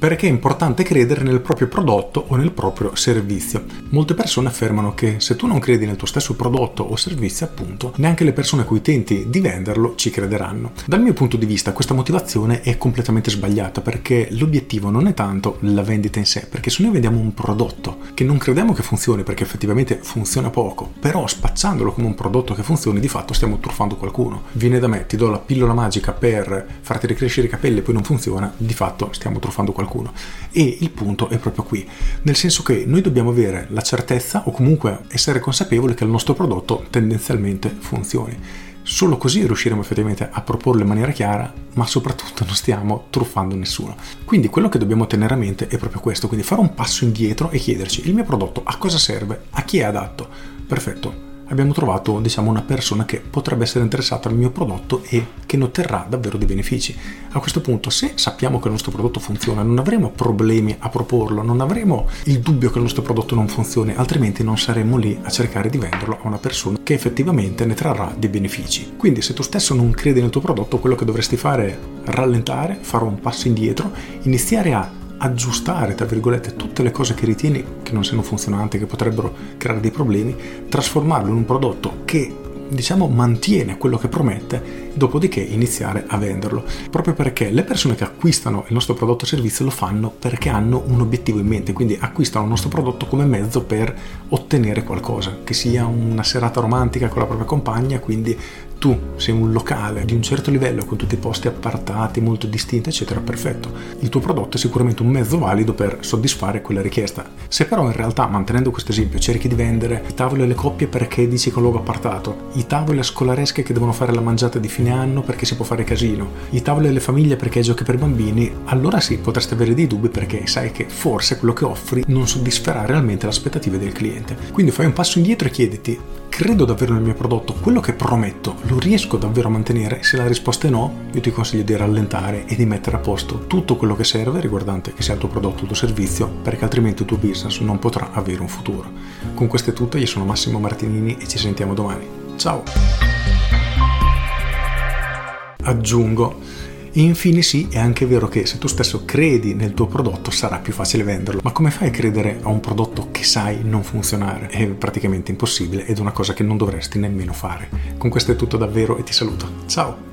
perché è importante credere nel proprio prodotto o nel proprio servizio. Molte persone affermano che se tu non credi nel tuo stesso prodotto o servizio, appunto, neanche le persone a cui tenti di venderlo ci crederanno. Dal mio punto di vista questa motivazione è completamente sbagliata perché l'obiettivo non è tanto la vendita in sé, perché se noi vendiamo un prodotto che non crediamo che funzioni perché effettivamente funziona poco, però spacciandolo come un prodotto che funzioni di fatto stiamo truffando qualcuno. Viene da me, ti do la pillola magica per farti ricrescere i capelli e poi non funziona, di fatto stiamo truffando qualcuno qualcuno. E il punto è proprio qui, nel senso che noi dobbiamo avere la certezza o comunque essere consapevoli che il nostro prodotto tendenzialmente funzioni. Solo così riusciremo effettivamente a proporlo in maniera chiara, ma soprattutto non stiamo truffando nessuno. Quindi quello che dobbiamo tenere a mente è proprio questo, quindi fare un passo indietro e chiederci il mio prodotto a cosa serve, a chi è adatto. Perfetto, abbiamo trovato diciamo, una persona che potrebbe essere interessata al mio prodotto e che ne otterrà davvero dei benefici. A questo punto, se sappiamo che il nostro prodotto funziona, non avremo problemi a proporlo, non avremo il dubbio che il nostro prodotto non funzioni, altrimenti non saremmo lì a cercare di venderlo a una persona che effettivamente ne trarrà dei benefici. Quindi se tu stesso non credi nel tuo prodotto, quello che dovresti fare è rallentare, fare un passo indietro, iniziare a aggiustare, tra virgolette, tutte le cose che ritieni che non siano funzionanti, che potrebbero creare dei problemi, trasformarlo in un prodotto che diciamo mantiene quello che promette, dopodiché iniziare a venderlo. Proprio perché le persone che acquistano il nostro prodotto o servizio lo fanno perché hanno un obiettivo in mente, quindi acquistano il nostro prodotto come mezzo per ottenere qualcosa, che sia una serata romantica con la propria compagna, quindi tu sei un locale di un certo livello con tutti i posti appartati, molto distinti, eccetera, perfetto. Il tuo prodotto è sicuramente un mezzo valido per soddisfare quella richiesta. Se però in realtà, mantenendo questo esempio, cerchi di vendere i tavoli alle coppie perché dici che è un luogo appartato, i tavoli a scolaresche che devono fare la mangiata di fine anno perché si può fare casino, i tavoli alle famiglie perché hai giochi per bambini, allora sì, potresti avere dei dubbi perché sai che forse quello che offri non soddisferà realmente le aspettative del cliente. Quindi fai un passo indietro e chiediti credo davvero nel mio prodotto, quello che prometto lo riesco davvero a mantenere? Se la risposta è no, io ti consiglio di rallentare e di mettere a posto tutto quello che serve riguardante che sia il tuo prodotto o il tuo servizio, perché altrimenti il tuo business non potrà avere un futuro. Con questo è tutto, io sono Massimo Martinini e ci sentiamo domani. Ciao! Aggiungo infine sì, è anche vero che se tu stesso credi nel tuo prodotto sarà più facile venderlo, ma come fai a credere a un prodotto che sai non funzionare? È praticamente impossibile ed è una cosa che non dovresti nemmeno fare. Con questo è tutto davvero e ti saluto. Ciao!